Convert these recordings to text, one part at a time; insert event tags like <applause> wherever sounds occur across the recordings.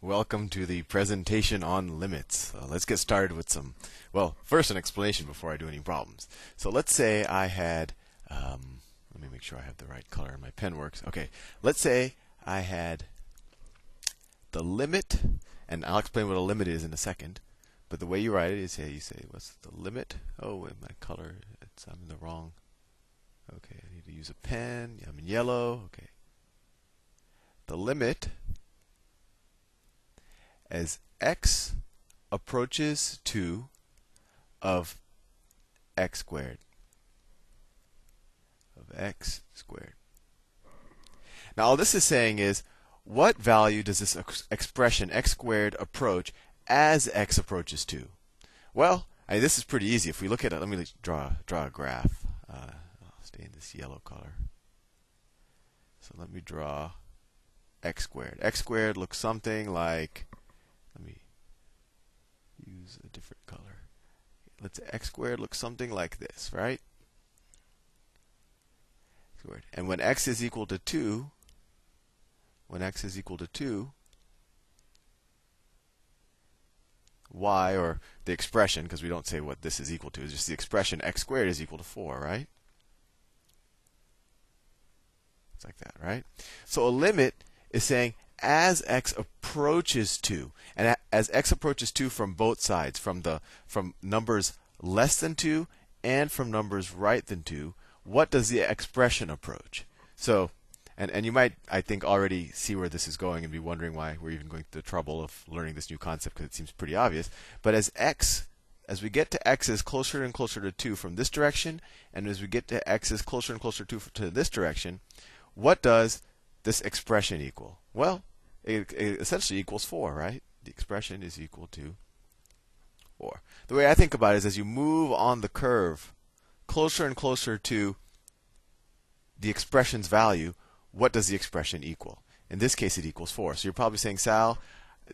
Welcome to the presentation on limits. Uh, let's get started with some, well, first an explanation before I do any problems. So let's say I had, um, let me make sure I have the right color and my pen works. Okay, let's say I had the limit, and I'll explain what a limit is in a second. But the way you write it is, hey, you say, what's the limit? Oh, my color, it's, I'm in the wrong. Okay, I need to use a pen. I'm in yellow. Okay. The limit as x approaches 2 of x squared. Of x squared. Now, all this is saying is, what value does this ex- expression x squared approach as x approaches 2? Well, I mean, this is pretty easy. If we look at it, let me draw, draw a graph. Uh, I'll stay in this yellow color. So let me draw x squared. x squared looks something like let me use a different color. Let's x squared looks something like this, right? And when x is equal to 2, when x is equal to 2, y, or the expression, because we don't say what this is equal to, is just the expression x squared is equal to 4, right? It's like that, right? So a limit is saying as x approaches 2 and as x approaches 2 from both sides from the from numbers less than 2 and from numbers right than 2 what does the expression approach? So and, and you might i think already see where this is going and be wondering why we're even going through the trouble of learning this new concept because it seems pretty obvious. But as x as we get to x is closer and closer to 2 from this direction and as we get to x is closer and closer to, to this direction what does this expression equal well it, it essentially equals 4, right? The expression is equal to 4. The way I think about it is as you move on the curve closer and closer to the expression's value, what does the expression equal? In this case, it equals 4. So you're probably saying, Sal,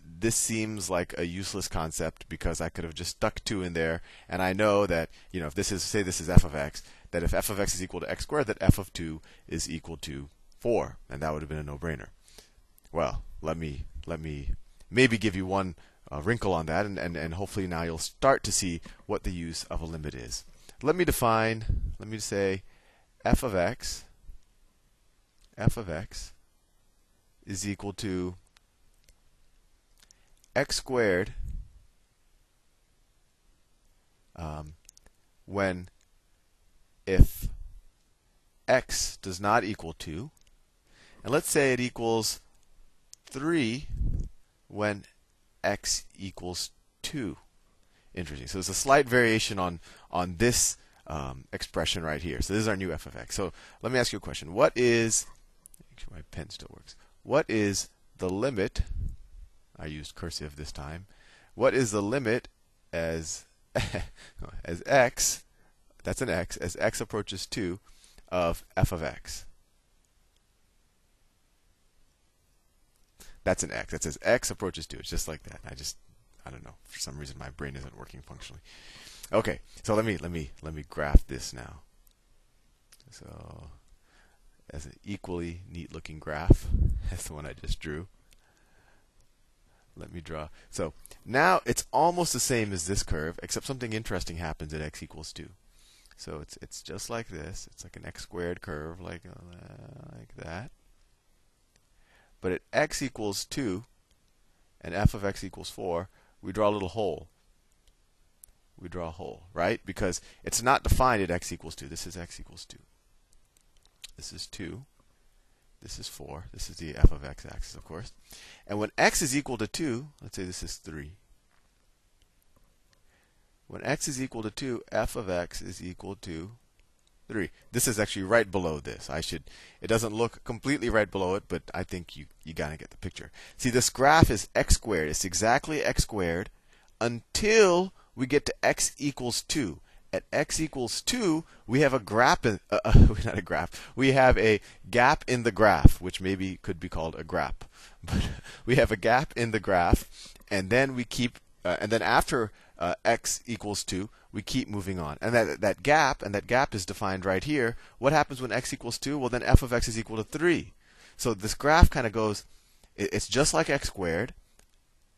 this seems like a useless concept because I could have just stuck 2 in there, and I know that, you know, if this is, say this is f of x, that if f of x is equal to x squared, that f of 2 is equal to 4, and that would have been a no-brainer. Well, let me let me maybe give you one uh, wrinkle on that, and, and, and hopefully now you'll start to see what the use of a limit is. Let me define, let me say f of x, f of x is equal to x squared um, when if x does not equal 2, and let's say it equals 3 when x equals 2. Interesting. So there's a slight variation on, on this um, expression right here. So this is our new f of x. So let me ask you a question. What is, make sure my pen still works. What is the limit, I used cursive this time, what is the limit as, <laughs> as x, that's an x, as x approaches 2 of f of x? That's an x. That says x approaches 2. It's just like that. I just, I don't know. For some reason, my brain isn't working functionally. Okay, so let me let me let me graph this now. So, as an equally neat-looking graph <laughs> as the one I just drew. Let me draw. So now it's almost the same as this curve, except something interesting happens at x equals 2. So it's it's just like this. It's like an x squared curve, like uh, like that. But at x equals 2 and f of x equals 4, we draw a little hole. We draw a hole, right? Because it's not defined at x equals 2. This is x equals 2. This is 2. This is 4. This is the f of x axis, of course. And when x is equal to 2, let's say this is 3. When x is equal to 2, f of x is equal to 3. This is actually right below this. I should it doesn't look completely right below it, but I think you you got to get the picture. See this graph is x squared. It's exactly x squared until we get to x equals 2. At x equals 2, we have a graph in, uh, <laughs> not a graph. We have a gap in the graph, which maybe could be called a graph. <laughs> But we have a gap in the graph and then we keep uh, and then after uh, x equals 2, we keep moving on. And that, that gap, and that gap is defined right here. What happens when x equals 2? Well, then f of x is equal to 3. So this graph kind of goes, it's just like x squared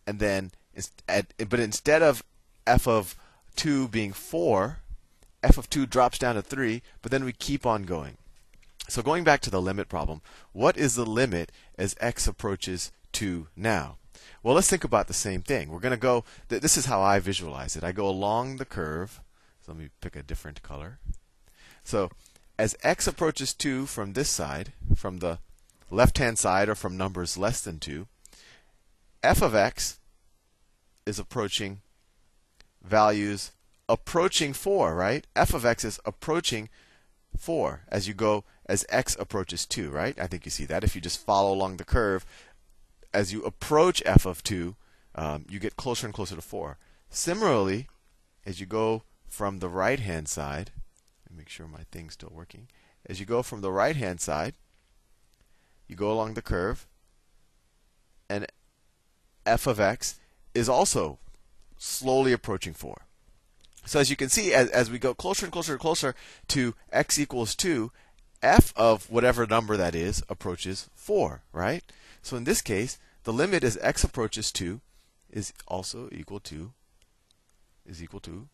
and then but instead of f of 2 being 4, f of 2 drops down to 3, but then we keep on going. So going back to the limit problem, what is the limit as x approaches 2 now? Well, let's think about the same thing. We're going to go, this is how I visualize it. I go along the curve. So let me pick a different color. So as x approaches 2 from this side, from the left hand side or from numbers less than 2, f of x is approaching values approaching 4, right? f of x is approaching 4 as you go as x approaches 2, right? I think you see that. If you just follow along the curve, as you approach f of 2, um, you get closer and closer to 4. Similarly, as you go from the right hand side, make sure my thing's still working. As you go from the right hand side, you go along the curve, and f of x is also slowly approaching 4. So as you can see, as, as we go closer and closer and closer to x equals 2, f of whatever number that is approaches 4, right? So in this case, the limit as x approaches 2 is also equal to is equal to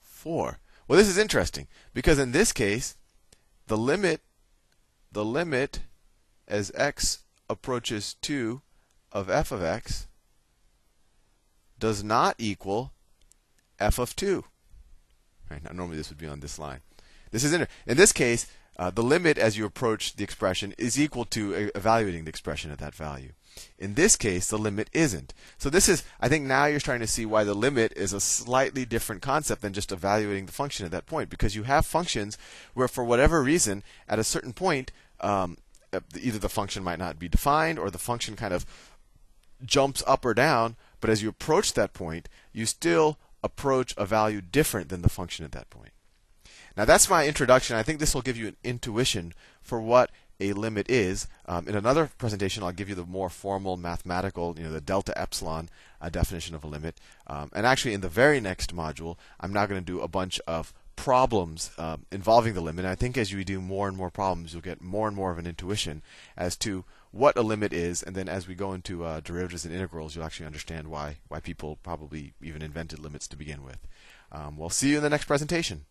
4. Well, this is interesting because in this case, the limit the limit as x approaches 2 of f of x does not equal f of 2. Right, now, normally this would be on this line. This is in, in this case, uh, the limit as you approach the expression is equal to evaluating the expression at that value. In this case, the limit isn't. So this is, I think now you're starting to see why the limit is a slightly different concept than just evaluating the function at that point. Because you have functions where, for whatever reason, at a certain point, um, uh, either the function might not be defined or the function kind of jumps up or down. But as you approach that point, you still approach a value different than the function at that point. Now that's my introduction. I think this will give you an intuition for what a limit is. Um, in another presentation, I'll give you the more formal mathematical, you know, the delta epsilon uh, definition of a limit. Um, and actually, in the very next module, I'm now going to do a bunch of problems uh, involving the limit. And I think as you do more and more problems, you'll get more and more of an intuition as to what a limit is. And then as we go into uh, derivatives and integrals, you'll actually understand why why people probably even invented limits to begin with. Um, we'll see you in the next presentation.